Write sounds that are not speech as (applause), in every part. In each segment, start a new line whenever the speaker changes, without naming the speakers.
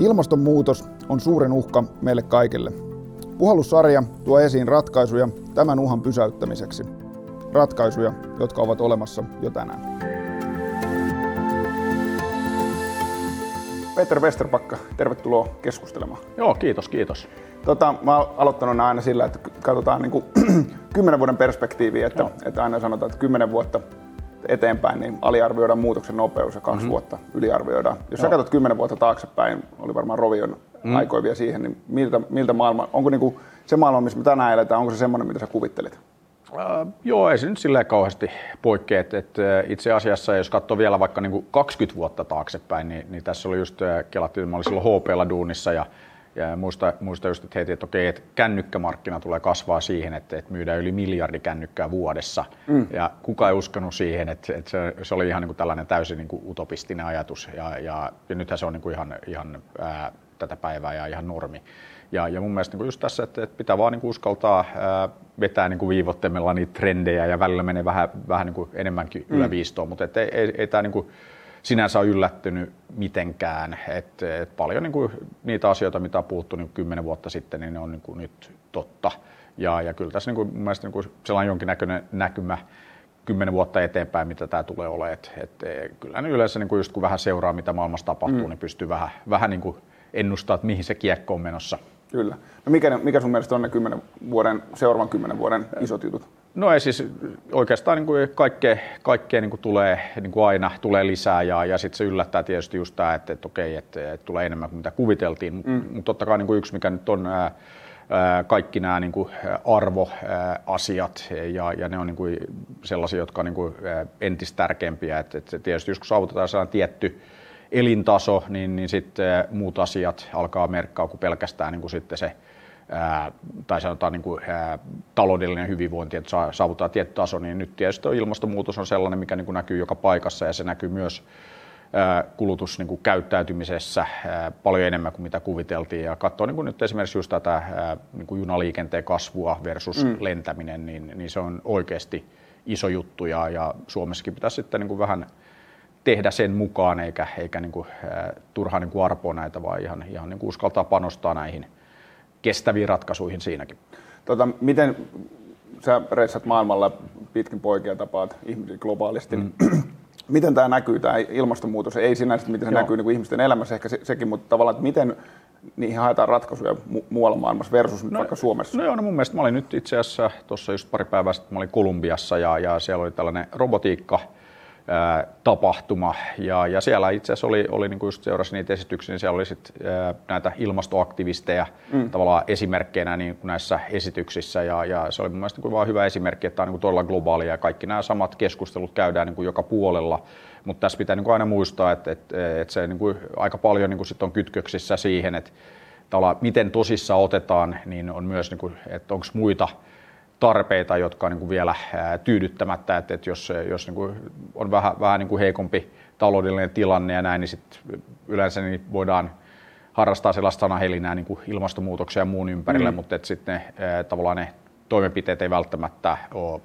Ilmastonmuutos on suuren uhka meille kaikille. Puhallussarja tuo esiin ratkaisuja tämän uhan pysäyttämiseksi. Ratkaisuja, jotka ovat olemassa jo tänään. Peter Westerpakka, tervetuloa keskustelemaan.
Joo, kiitos, kiitos.
Tota, mä oon aloittanut aina sillä, että katsotaan niin kuin, (clears throat) kymmenen vuoden perspektiiviä, että, että aina sanotaan, että kymmenen vuotta eteenpäin, niin aliarvioidaan muutoksen nopeus ja kaksi mm-hmm. vuotta yliarvioidaan. Jos Joo. sä katsot kymmenen vuotta taaksepäin, oli varmaan Rovion mm. aikoivia siihen, niin miltä, miltä maailma, onko niinku se maailma, missä me tänään eletään, onko se semmoinen, mitä sä kuvittelit?
Uh, joo, ei se nyt silleen kauheasti poikkea. että et, itse asiassa, jos katsoo vielä vaikka niinku 20 vuotta taaksepäin, niin, niin tässä oli just kelattiin, mä olin silloin HPlla duunissa ja ja muista, muista just, että heti, että okei, että kännykkämarkkina tulee kasvaa siihen, että, että myydään yli miljardi kännykkää vuodessa. Mm. Ja kuka ei uskonut siihen, että, että se, se oli ihan niin kuin tällainen täysin niin kuin utopistinen ajatus. Ja, ja, ja nythän se on niin kuin ihan, ihan ää, tätä päivää ja ihan normi. Ja, ja mun mielestä niin kuin just tässä, että, että pitää vaan niin kuin uskaltaa ää, vetää niin kuin viivottimella niitä trendejä ja välillä menee vähän, vähän niin kuin enemmänkin mm. yläviistoon, mutta et ei, ei, ei tämä niin kuin, sinänsä ole yllättynyt mitenkään. Et, et paljon niin kuin, niitä asioita, mitä on puhuttu niin kymmenen vuotta sitten, niin ne on niin kuin, nyt totta. Ja, ja kyllä tässä niin kuin, mun mielestä niin kuin sellainen jonkinnäköinen näkymä kymmenen vuotta eteenpäin, mitä tämä tulee olemaan. Et, et, e, kyllä niin yleensä niin kuin just kun vähän seuraa, mitä maailmassa tapahtuu, mm. niin pystyy vähän, vähän niin kuin ennustaa, että mihin se kiekko on menossa.
Kyllä. No mikä, mikä sun mielestä on ne kymmenen vuoden, seuraavan kymmenen vuoden isot jutut?
No ei siis oikeastaan niin kuin kaikkea, kaikkea niin kuin tulee niin kuin aina tulee lisää ja, ja sitten se yllättää tietysti just tämä, että, että okei, että, että tulee enemmän kuin mitä kuviteltiin. Mm. Mutta totta kai niin kuin yksi, mikä nyt on ää, kaikki nämä niin kuin arvoasiat ja, ja ne on niin kuin sellaisia, jotka on niin kuin entistä tärkeämpiä. Että, että tietysti jos saavutetaan sellainen tietty elintaso, niin, niin sitten muut asiat alkaa merkkaa kuin pelkästään niin kuin sitten se ää, tai sanotaan niin kuin, ää, taloudellinen hyvinvointi, että saa, saavuttaa tietty taso, niin nyt tietysti ilmastonmuutos on sellainen, mikä niin kuin näkyy joka paikassa ja se näkyy myös kulutuskäyttäytymisessä niin paljon enemmän kuin mitä kuviteltiin. Ja katsoo niin kuin nyt esimerkiksi just tätä niin kuin junaliikenteen kasvua versus mm. lentäminen, niin, niin se on oikeasti iso juttu ja, ja Suomessakin pitäisi sitten niin kuin vähän tehdä sen mukaan eikä, eikä niin kuin, turhaan niin kuin arpoa näitä, vaan ihan, ihan niin kuin uskaltaa panostaa näihin – kestäviin ratkaisuihin siinäkin.
Tota, miten sä reissat maailmalla pitkin poikia tapaat ihmisiä globaalisti, mm. (clears throat) miten tämä näkyy, tämä ilmastonmuutos, ei sinänsä, miten se Joo. näkyy niin kuin ihmisten elämässä, ehkä se, sekin, mutta tavallaan, että miten niihin haetaan ratkaisuja mu- muualla maailmassa versus no, vaikka Suomessa?
No joo, no mun mielestä mä olin nyt itse asiassa tuossa just pari päivää sitten, mä olin Kolumbiassa ja, ja siellä oli tällainen robotiikka, tapahtuma. Ja, ja siellä itse asiassa oli, oli niin kuin just seurasi niitä esityksiä, niin siellä oli sit, ää, näitä ilmastoaktivisteja mm. tavallaan esimerkkeinä niin kuin näissä esityksissä. Ja, ja se oli mun mielestä niin kuin hyvä esimerkki, että tämä on niin kuin todella globaalia ja kaikki nämä samat keskustelut käydään niin kuin joka puolella. Mutta tässä pitää niin kuin aina muistaa, että, että, että se niin kuin aika paljon niin kuin sit on kytköksissä siihen, että miten tosissa otetaan, niin on myös, niin kuin, että onko muita tarpeita, jotka on niin kuin vielä tyydyttämättä, että, että jos, jos niin kuin on vähän, vähän niin kuin heikompi taloudellinen tilanne ja näin, niin sit yleensä niin voidaan harrastaa sellaista sanahelinää niin kuin ilmastonmuutoksia ja muun ympärillä, mm. mutta että sitten ne, tavallaan ne toimenpiteet ei välttämättä ole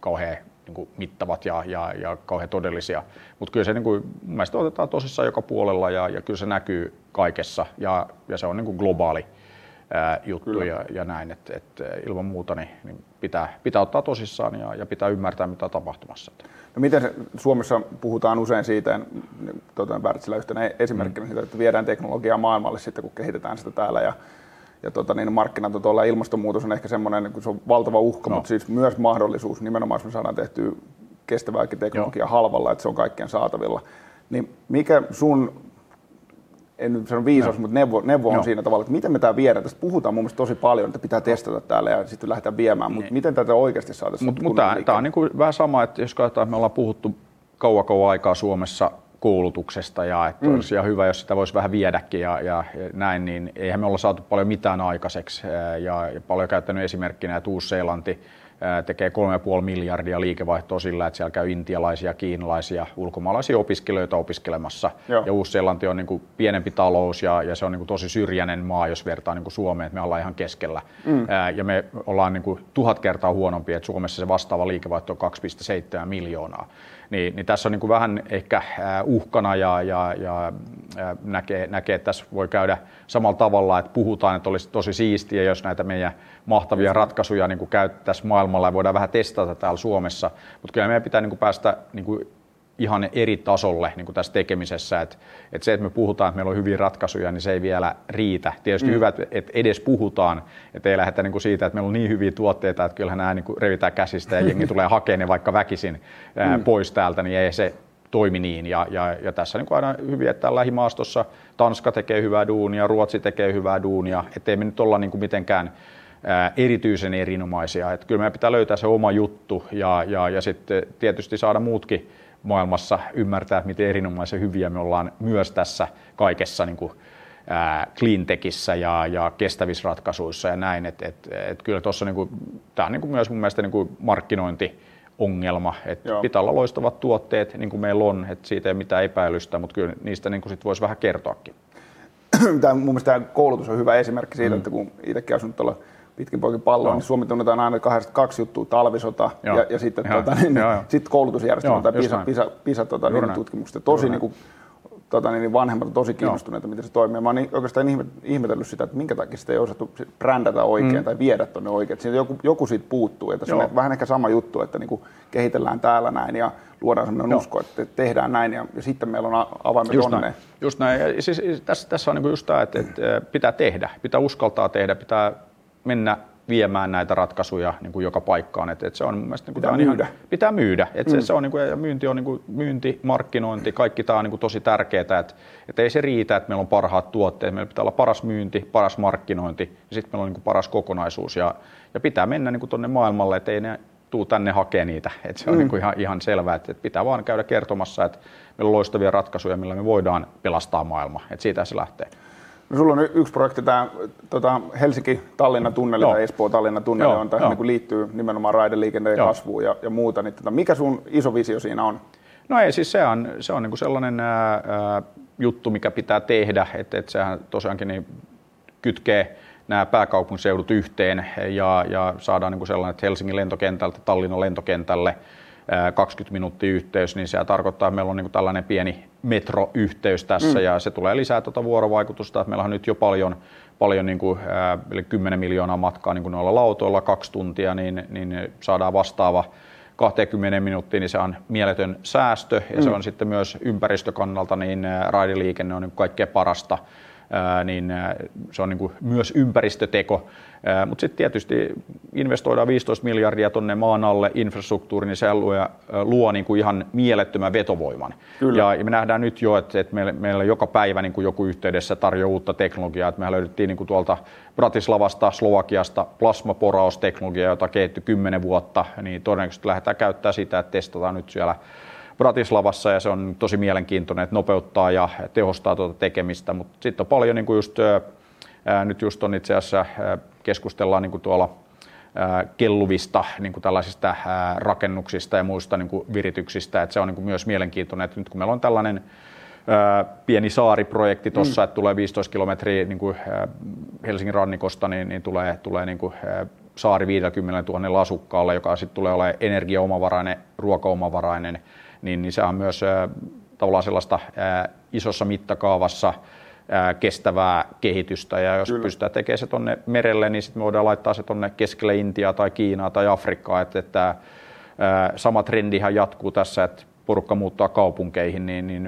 kauhean niin kuin mittavat ja, ja, ja kauhean todellisia. Mutta kyllä se niin kuin, mielestäni otetaan tosissaan joka puolella ja, ja kyllä se näkyy kaikessa ja, ja se on niin kuin globaali ää, juttu ja, ja näin, että et ilman muuta niin, niin pitää, pitää ottaa tosissaan ja, ja pitää ymmärtää, mitä on tapahtumassa.
No miten Suomessa puhutaan usein siitä, tuota, Wärtsilä yhtenä esimerkkinä mm. siitä, että viedään teknologiaa maailmalle sitten, kun kehitetään sitä täällä ja ja tota, niin markkinat on tuolla ilmastonmuutos on ehkä semmoinen, kun se on valtava uhka, no. mutta siis myös mahdollisuus, nimenomaan jos me saadaan tehtyä kestävääkin teknologiaa Joo. halvalla, että se on kaikkien saatavilla. Niin mikä sun en nyt sano viisaus, no. mutta neuvo, neuvo on no. siinä tavalla, että miten me tämä viedään. Tästä puhutaan mun mielestä tosi paljon, että pitää testata täällä ja sitten lähdetään viemään, mutta niin. miten tätä oikeasti saataisiin
Mutta mut tämä on niinku vähän sama, että jos katsotaan, että me ollaan puhuttu kauan kauan aikaa Suomessa koulutuksesta ja että mm. olisi ihan hyvä, jos sitä voisi vähän viedäkin ja, ja, ja näin, niin eihän me olla saatu paljon mitään aikaiseksi ja, ja paljon käyttänyt esimerkkinä, että Uusi-Seelanti tekee 3,5 miljardia liikevaihtoa sillä, että siellä käy intialaisia, kiinalaisia, ulkomaalaisia opiskelijoita opiskelemassa. Joo. Ja Uusi-Seelanti on niin kuin pienempi talous ja, ja se on niin kuin tosi syrjäinen maa, jos vertaa niin kuin Suomeen, että me ollaan ihan keskellä. Mm. Ja me ollaan niin kuin tuhat kertaa huonompi, että Suomessa se vastaava liikevaihto on 2,7 miljoonaa. Niin, niin tässä on niin kuin vähän ehkä uhkana ja, ja, ja näkee, näkee, että tässä voi käydä samalla tavalla, että puhutaan, että olisi tosi siistiä, jos näitä meidän mahtavia ratkaisuja niin käyttäisiin maailmalla ja voidaan vähän testata täällä Suomessa. Mutta kyllä meidän pitää niin kuin päästä niin kuin ihan eri tasolle niin kuin tässä tekemisessä. Et, et se, että me puhutaan, että meillä on hyviä ratkaisuja, niin se ei vielä riitä. Tietysti mm. hyvä, että edes puhutaan, että ei lähdetä niin kuin siitä, että meillä on niin hyviä tuotteita, että kyllähän nämä niin kuin revitään käsistä ja jengi (laughs) tulee hakemaan ne vaikka väkisin mm. pois täältä, niin ei se toimi niin. Ja, ja, ja tässä niin kuin aina hyviä, että lähimaastossa Tanska tekee hyvää duunia, Ruotsi tekee hyvää duunia, ettei me nyt olla niin kuin mitenkään ää, erityisen erinomaisia. Että kyllä meidän pitää löytää se oma juttu ja, ja, ja sitten tietysti saada muutkin maailmassa ymmärtää, miten erinomaisen hyviä me ollaan myös tässä kaikessa niin kuin, ää, cleantechissä ja, ja kestävissä ratkaisuissa ja näin. Et, et, et kyllä tuossa niin tämä on niin kuin myös mun mielestä niin kuin markkinointi ongelma, että pitää olla loistavat tuotteet, niin kuin meillä on, että siitä ei mitään epäilystä, mutta kyllä niistä niin kuin sit voisi vähän kertoakin.
Tämä, mun mielestä tämä koulutus on hyvä esimerkki siitä, mm. että kun itsekin asunut tuolla pitkin poikin palloa, niin Suomi tunnetaan aina kahdesta kaksi juttua, talvisota joo. ja, ja sitten joo. tota, niin, joo, joo. sit koulutusjärjestelmä tai PISA, PISA, PISA tota, niin, tutkimukset. Tosi niin kuin, tota, niin, vanhemmat on tosi kiinnostuneita, Joo. miten se toimii. Mä oon niin, oikeastaan ihmetellyt sitä, että minkä takia sitä ei osattu brändätä oikein mm. tai viedä tuonne oikein. Siitä joku, joku siitä puuttuu. Että se on vähän ehkä sama juttu, että niin kuin kehitellään täällä näin ja luodaan sellainen Joo. usko, että tehdään näin ja, ja sitten meillä on avaimet
just onneen. Näin. Just näin. Ja siis, tässä, tässä on niin just tämä, että, että pitää tehdä, pitää uskaltaa tehdä, pitää mennä viemään näitä ratkaisuja niin kuin joka paikkaan. Et, et se on mun mielestä, niin
pitää, myydä.
Ihan, pitää myydä. Et mm. se, se on, niin kuin, ja myynti on niin kuin, myynti, markkinointi, kaikki tämä on niin kuin tosi tärkeää. Että et ei se riitä, että meillä on parhaat tuotteet. Meillä pitää olla paras myynti, paras markkinointi ja sitten meillä on niin kuin paras kokonaisuus. Ja, ja pitää mennä niin tuonne maailmalle, että ei ne tuu tänne hakea niitä. Et se on mm. niin kuin ihan, ihan selvää, että et pitää vaan käydä kertomassa, että meillä on loistavia ratkaisuja, millä me voidaan pelastaa maailma. Et siitä se lähtee.
No sulla on yksi projekti, tämä tota, Helsinki-Tallinnan tunneli Joo. tai Espoo-Tallinnan tunneli, on, tähän niin liittyy nimenomaan raideliikenteen Joo. kasvuun ja, ja muuta. Niin, tota, mikä sun iso visio siinä on?
No ei, siis se on, se on niin kuin sellainen ää, juttu, mikä pitää tehdä, että et sehän tosiaankin niin kytkee nämä pääkaupunkiseudut yhteen ja, ja saadaan niin kuin sellainen, että Helsingin lentokentältä Tallinnan lentokentälle 20 minuuttia yhteys, niin se tarkoittaa, että meillä on niin tällainen pieni metroyhteys tässä mm. ja se tulee lisää tuota vuorovaikutusta. Meillä on nyt jo paljon, paljon niin kuin, ää, 10 miljoonaa matkaa niin kuin noilla lautoilla kaksi tuntia, niin, niin saadaan vastaava 20 minuuttia, niin se on mieletön säästö ja mm. se on sitten myös ympäristökannalta, niin raideliikenne on niin kaikkein parasta niin se on niin kuin myös ympäristöteko. Mutta sitten tietysti investoidaan 15 miljardia tuonne maan alle infrastruktuuriin, niin se luo, luo niin kuin ihan mielettömän vetovoiman. Kyllä. Ja me nähdään nyt jo, että, että meillä, meillä joka päivä niin kuin joku yhteydessä tarjoaa uutta teknologiaa. Että me löydettiin niin kuin tuolta Bratislavasta, Slovakiasta plasmaporausteknologiaa, jota kehittyi 10 vuotta, niin todennäköisesti lähdetään käyttämään sitä, että testataan nyt siellä Bratislavassa ja se on tosi mielenkiintoinen, että nopeuttaa ja tehostaa tuota tekemistä, mutta sitten on paljon niin kuin just, ää, nyt just on itse asiassa ää, keskustellaan niin kuin tuolla kelluvista niin kuin tällaisista rakennuksista ja muista niin kuin virityksistä, että se on niin kuin myös mielenkiintoinen, että nyt kun meillä on tällainen ää, pieni saariprojekti tuossa, mm. että tulee 15 kilometriä niin kuin, ää, Helsingin rannikosta, niin, niin tulee, tulee niin kuin, ää, saari 50 000 asukkaalle, joka sitten tulee olemaan energiaomavarainen, ruokaomavarainen, niin, niin se on myös tavallaan sellaista isossa mittakaavassa kestävää kehitystä. Ja jos Kyllä. pystytään tekemään se tuonne merelle, niin sitten me voidaan laittaa se tuonne keskelle Intiaa tai Kiinaa tai Afrikkaa. Että, että sama trendihan jatkuu tässä, että porukka muuttaa kaupunkeihin, niin, niin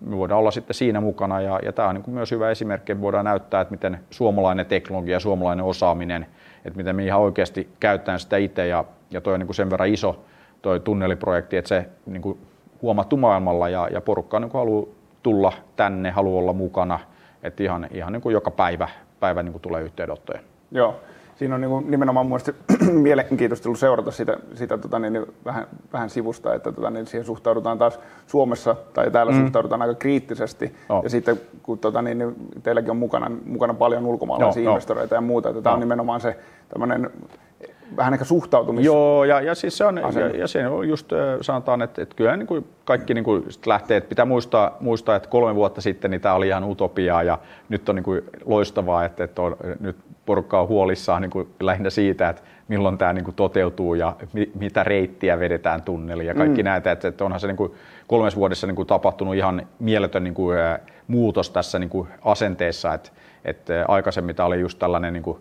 me voidaan olla sitten siinä mukana. Ja, ja tämä on niin myös hyvä esimerkki, että voidaan näyttää, että miten suomalainen teknologia, suomalainen osaaminen, että miten me ihan oikeasti käytetään sitä itse. Ja, ja toi on niin sen verran iso toi tunneliprojekti, että se niin kuin huomattu maailmalla ja, ja porukka niin haluaa tulla tänne, haluaa olla mukana, että ihan, ihan niin kuin joka päivä, päivä niin kuin tulee yhteydenottoja.
Joo, siinä on niin kuin nimenomaan mielestäni (clears throat) mielenkiintoista ollut seurata sitä, sitä tota niin, niin vähän, vähän sivusta, että tota niin, siihen suhtaudutaan taas Suomessa tai täällä mm. suhtaudutaan aika kriittisesti. Oh. Ja sitten kun tota niin, niin teilläkin on mukana, mukana paljon ulkomaalaisia no, investoreita no. ja muuta, että tämä on nimenomaan se tämmöinen vähän ehkä suhtautumis.
Joo, ja, ja siis se on, ja, ja se on just sanotaan, että, että kyllä niin kuin kaikki niin kuin lähtee, että pitää muistaa, muistaa, että kolme vuotta sitten niin tämä oli ihan utopiaa ja nyt on niin kuin loistavaa, että, että on, nyt porukka on huolissaan niin kuin lähinnä siitä, että milloin tämä niin kuin toteutuu ja mi, mitä reittiä vedetään tunneliin ja kaikki mm. näitä, että, että onhan se niin kuin kolmes vuodessa niin kuin tapahtunut ihan mieletön niin kuin muutos tässä niin kuin asenteessa, että, että aikaisemmin tämä oli just tällainen niin kuin,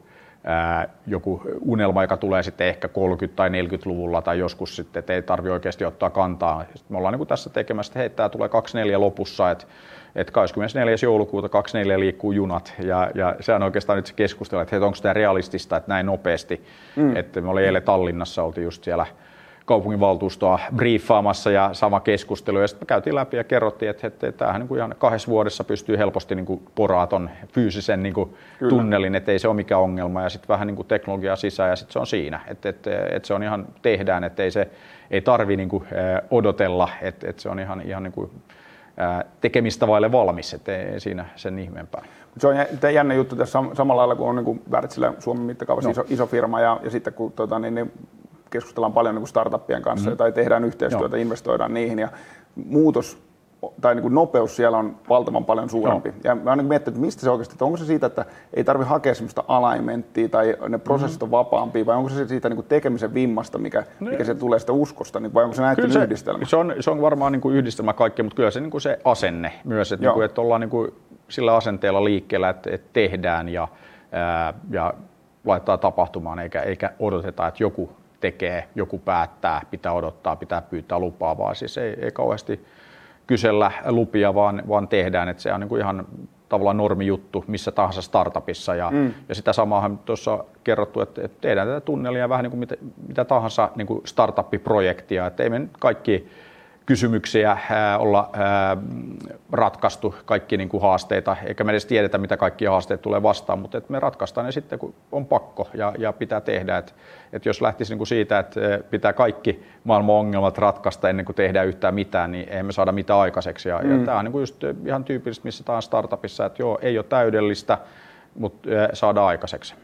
joku unelma, joka tulee sitten ehkä 30- tai 40-luvulla tai joskus sitten, että ei tarvitse oikeasti ottaa kantaa. Sitten me ollaan niin kuin tässä tekemässä, että hei, tämä tulee 24 lopussa, että että 24. joulukuuta 24 liikkuu junat ja, ja se on oikeastaan nyt se keskustelu, että onko tämä realistista, että näin nopeasti. Mm. Että me oli eilen Tallinnassa, oltiin just siellä kaupunginvaltuustoa briefaamassa ja sama keskustelu. Ja sitten käytiin läpi ja kerrottiin, että, että, tämähän niin kuin ihan kahdessa vuodessa pystyy helposti niin kuin poraaton fyysisen niin kuin tunnelin, että ei se ole mikään ongelma. Ja sitten vähän niin kuin teknologiaa sisään ja sitten se on siinä. Että, että, että se on ihan tehdään, että ei se ei tarvi niin kuin odotella, että, että se on ihan, ihan niin kuin tekemistä vaille valmis, ettei siinä sen ihmeempää.
Se on jännä juttu tässä samalla lailla, kun on niin Wärtsilä Suomen mittakaavassa no. iso, iso firma ja, ja sitten kun tota, niin, niin keskustellaan paljon niin kuin startuppien kanssa mm. tai tehdään yhteistyötä, Joo. investoidaan niihin ja muutos tai niin kuin nopeus siellä on valtavan paljon suurempi. No. Ja mä oon miettinyt, että mistä se oikeasti, että onko se siitä, että ei tarvi hakea sellaista alignmenttia tai ne prosessit on vapaampia, vai onko se siitä niin kuin tekemisen vimmasta, mikä, no, mikä se tulee sitä uskosta, niin vai onko se näiden se, yhdistelmä?
Se on, se on varmaan niin kuin yhdistelmä kaikkea, mutta kyllä se, niin kuin se asenne myös, että, niin kuin, että ollaan niin kuin sillä asenteella liikkeellä, että, että tehdään ja, ää, ja laittaa tapahtumaan, eikä, eikä odoteta, että joku tekee, joku päättää, pitää odottaa, pitää pyytää lupaa, vaan siis ei, ei kauheasti kysellä lupia, vaan, vaan tehdään. Että se on niin kuin ihan tavallaan normijuttu missä tahansa startupissa. Ja, mm. ja sitä samaahan tuossa kerrottu, että, että tehdään tätä tunnelia vähän niin kuin mitä, mitä tahansa niin kuin startup-projektia. Että ei me kaikki kysymyksiä olla ratkaistu, kaikki niin kuin haasteita, eikä me edes tiedetä, mitä kaikki haasteet tulee vastaan, mutta että me ratkaistaan ne sitten, kun on pakko ja, ja pitää tehdä. Että, että jos lähtisi niin kuin siitä, että pitää kaikki maailman ongelmat ratkaista ennen kuin tehdään yhtään mitään, niin emme saada mitään aikaiseksi. Ja, mm. ja tämä on niin kuin just ihan tyypillistä missä tahansa startupissa, että joo, ei ole täydellistä, mutta saada aikaiseksi.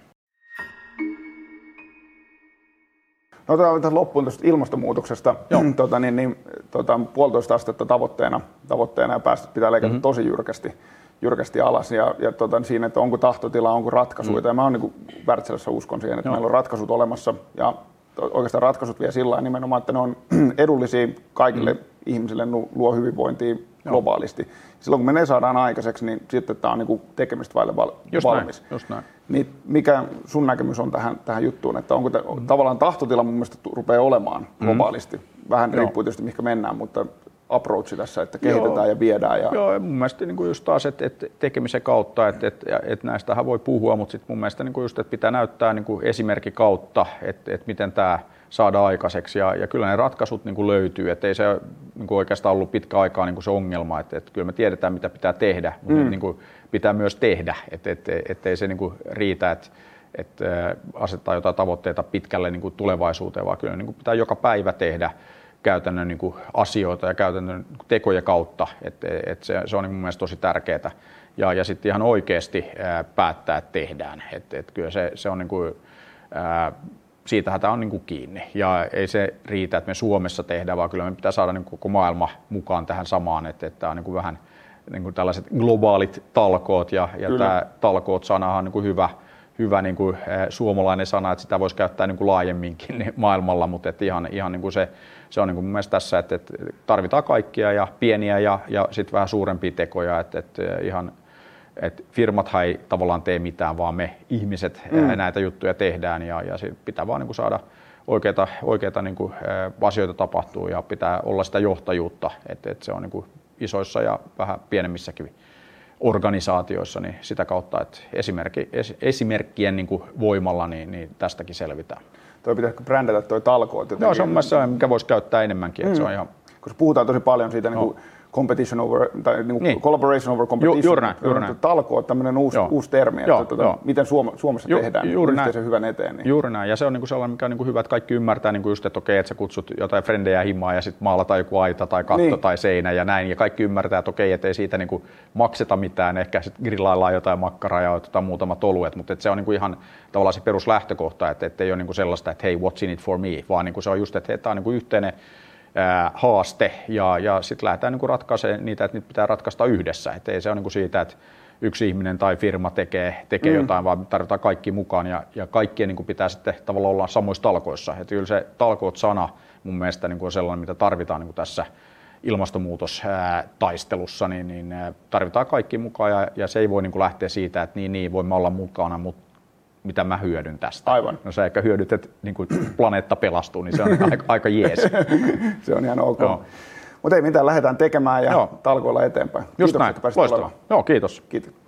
No otetaan tähän loppuun tuosta ilmastonmuutoksesta. Joo. tota, niin, niin, tota, puolitoista astetta tavoitteena, tavoitteena ja päästöt pitää leikata mm-hmm. tosi jyrkästi, jyrkästi alas. Ja, ja tota, siinä, että onko tahtotila, onko ratkaisuja. Mm. Ja mä oon niin Wärtsilässä uskon siihen, että Joo. meillä on ratkaisut olemassa. Ja oikeastaan ratkaisut vie sillä nimenomaan, että ne on (clears throat) edullisia kaikille mm. ihmisille, luo hyvinvointia globaalisti. Silloin kun me ne saadaan aikaiseksi, niin sitten tämä on niin tekemistä vaille val- just valmis.
Näin, just näin.
Niin mikä sun näkemys on tähän, tähän juttuun, että onko te, mm. tavallaan tahtotila mun mielestä rupeaa olemaan mm. globaalisti? Vähän Joo. riippuu tietysti mihinkä mennään, mutta approachi tässä, että kehitetään Joo. ja viedään. Ja...
Joo, mun mielestä niin kuin just taas, että, että tekemisen kautta, että, että, että näistähän voi puhua, mutta sitten mun mielestä niin kuin just, että pitää näyttää niin kuin esimerkki kautta, että, että miten tämä saada aikaiseksi. Ja, ja kyllä ne ratkaisut niin kuin löytyy, että ei se niin kuin oikeastaan ollut pitkä aikaa niin kuin se ongelma, että, että kyllä me tiedetään mitä pitää tehdä, mutta mm. niin kuin pitää myös tehdä, että, että, että ei se niin kuin riitä, että, että asettaa jotain tavoitteita pitkälle niin kuin tulevaisuuteen, vaan kyllä niin kuin pitää joka päivä tehdä käytännön niin kuin asioita ja käytännön tekoja kautta, että, että se, se on niin mun mielestä tosi tärkeää. Ja, ja sitten ihan oikeasti ää, päättää, että tehdään. Että, että kyllä se, se on niin kuin, ää, siitähän tämä on niin kuin kiinni. Ja ei se riitä, että me Suomessa tehdään, vaan kyllä me pitää saada niin kuin koko maailma mukaan tähän samaan, että, että tämä on niin kuin vähän niin kuin tällaiset globaalit talkoot, ja, ja tämä talkoot-sanahan on niin kuin hyvä, hyvä niin kuin, eh, suomalainen sana, että sitä voisi käyttää niin kuin laajemminkin (laughs) maailmalla, mutta että ihan, ihan niin kuin se, se on niin kuin mun mielestä tässä, että, että tarvitaan kaikkia ja pieniä ja, ja sitten vähän suurempia tekoja, että, että ihan – että firmat ei tavallaan tee mitään, vaan me ihmiset mm. näitä juttuja tehdään ja, ja pitää vaan niin kuin saada oikeita, oikeita niin kuin, asioita tapahtuu ja pitää olla sitä johtajuutta, että, että se on niin kuin isoissa ja vähän pienemmissäkin organisaatioissa, niin sitä kautta, että esimerkki, es, esimerkkien niin kuin voimalla niin, niin tästäkin selvitään.
Toi pitäisikö brändätä toi talkoot
jotenkin? Joo, se on mielestäni mikä voisi käyttää enemmänkin. Mm. Että se on ihan...
Koska puhutaan tosi paljon siitä no. niin kuin competition over, tai niin niin. collaboration over competition.
Ju, juuri näin, juuri näin.
Talko on tämmöinen uusi, uusi termi, että joo, tuota, joo. miten Suom- Suomessa Ju, tehdään juuri yhteisen näin. hyvän eteen. Niin.
Juuri näin, ja se on niinku sellainen, mikä on niinku hyvä, että kaikki ymmärtää, niinku just, että okei, että sä kutsut jotain frendejä himaa ja sitten maalataan joku aita tai katto niin. tai seinä ja näin, ja kaikki ymmärtää, että okei, että ei siitä niinku makseta mitään, ehkä sitten grillaillaan jotain makkaraa ja otetaan muutamat oluet, mutta se on niinku ihan tavallaan se peruslähtökohta, että, ei ole niinku sellaista, että hei, what's in it for me, vaan niinku se on just, että tämä on niinku yhteinen haaste ja, ja sitten lähdetään niin ratkaisemaan niitä, että niitä pitää ratkaista yhdessä. Et ei se ole niin siitä, että yksi ihminen tai firma tekee, tekee mm. jotain, vaan tarvitaan kaikki mukaan ja, ja kaikkien niin pitää sitten tavallaan olla samoissa talkoissa. Et kyllä se talkoot-sana mun mielestä niin on sellainen, mitä tarvitaan niin tässä ilmastonmuutostaistelussa, niin, niin tarvitaan kaikki mukaan ja, ja se ei voi niin lähteä siitä, että niin, niin, voimme olla mukana, mutta mitä mä hyödyn tästä.
Aivan.
No sä ehkä hyödyt, että niin kuin planeetta pelastuu, niin se on aika, (laughs) aika jees.
se on ihan ok. No. Mutta ei mitään, lähdetään tekemään ja Joo. talkoilla eteenpäin.
Just kiitos, näin, loistavaa. Joo, kiitos.
Kiitos.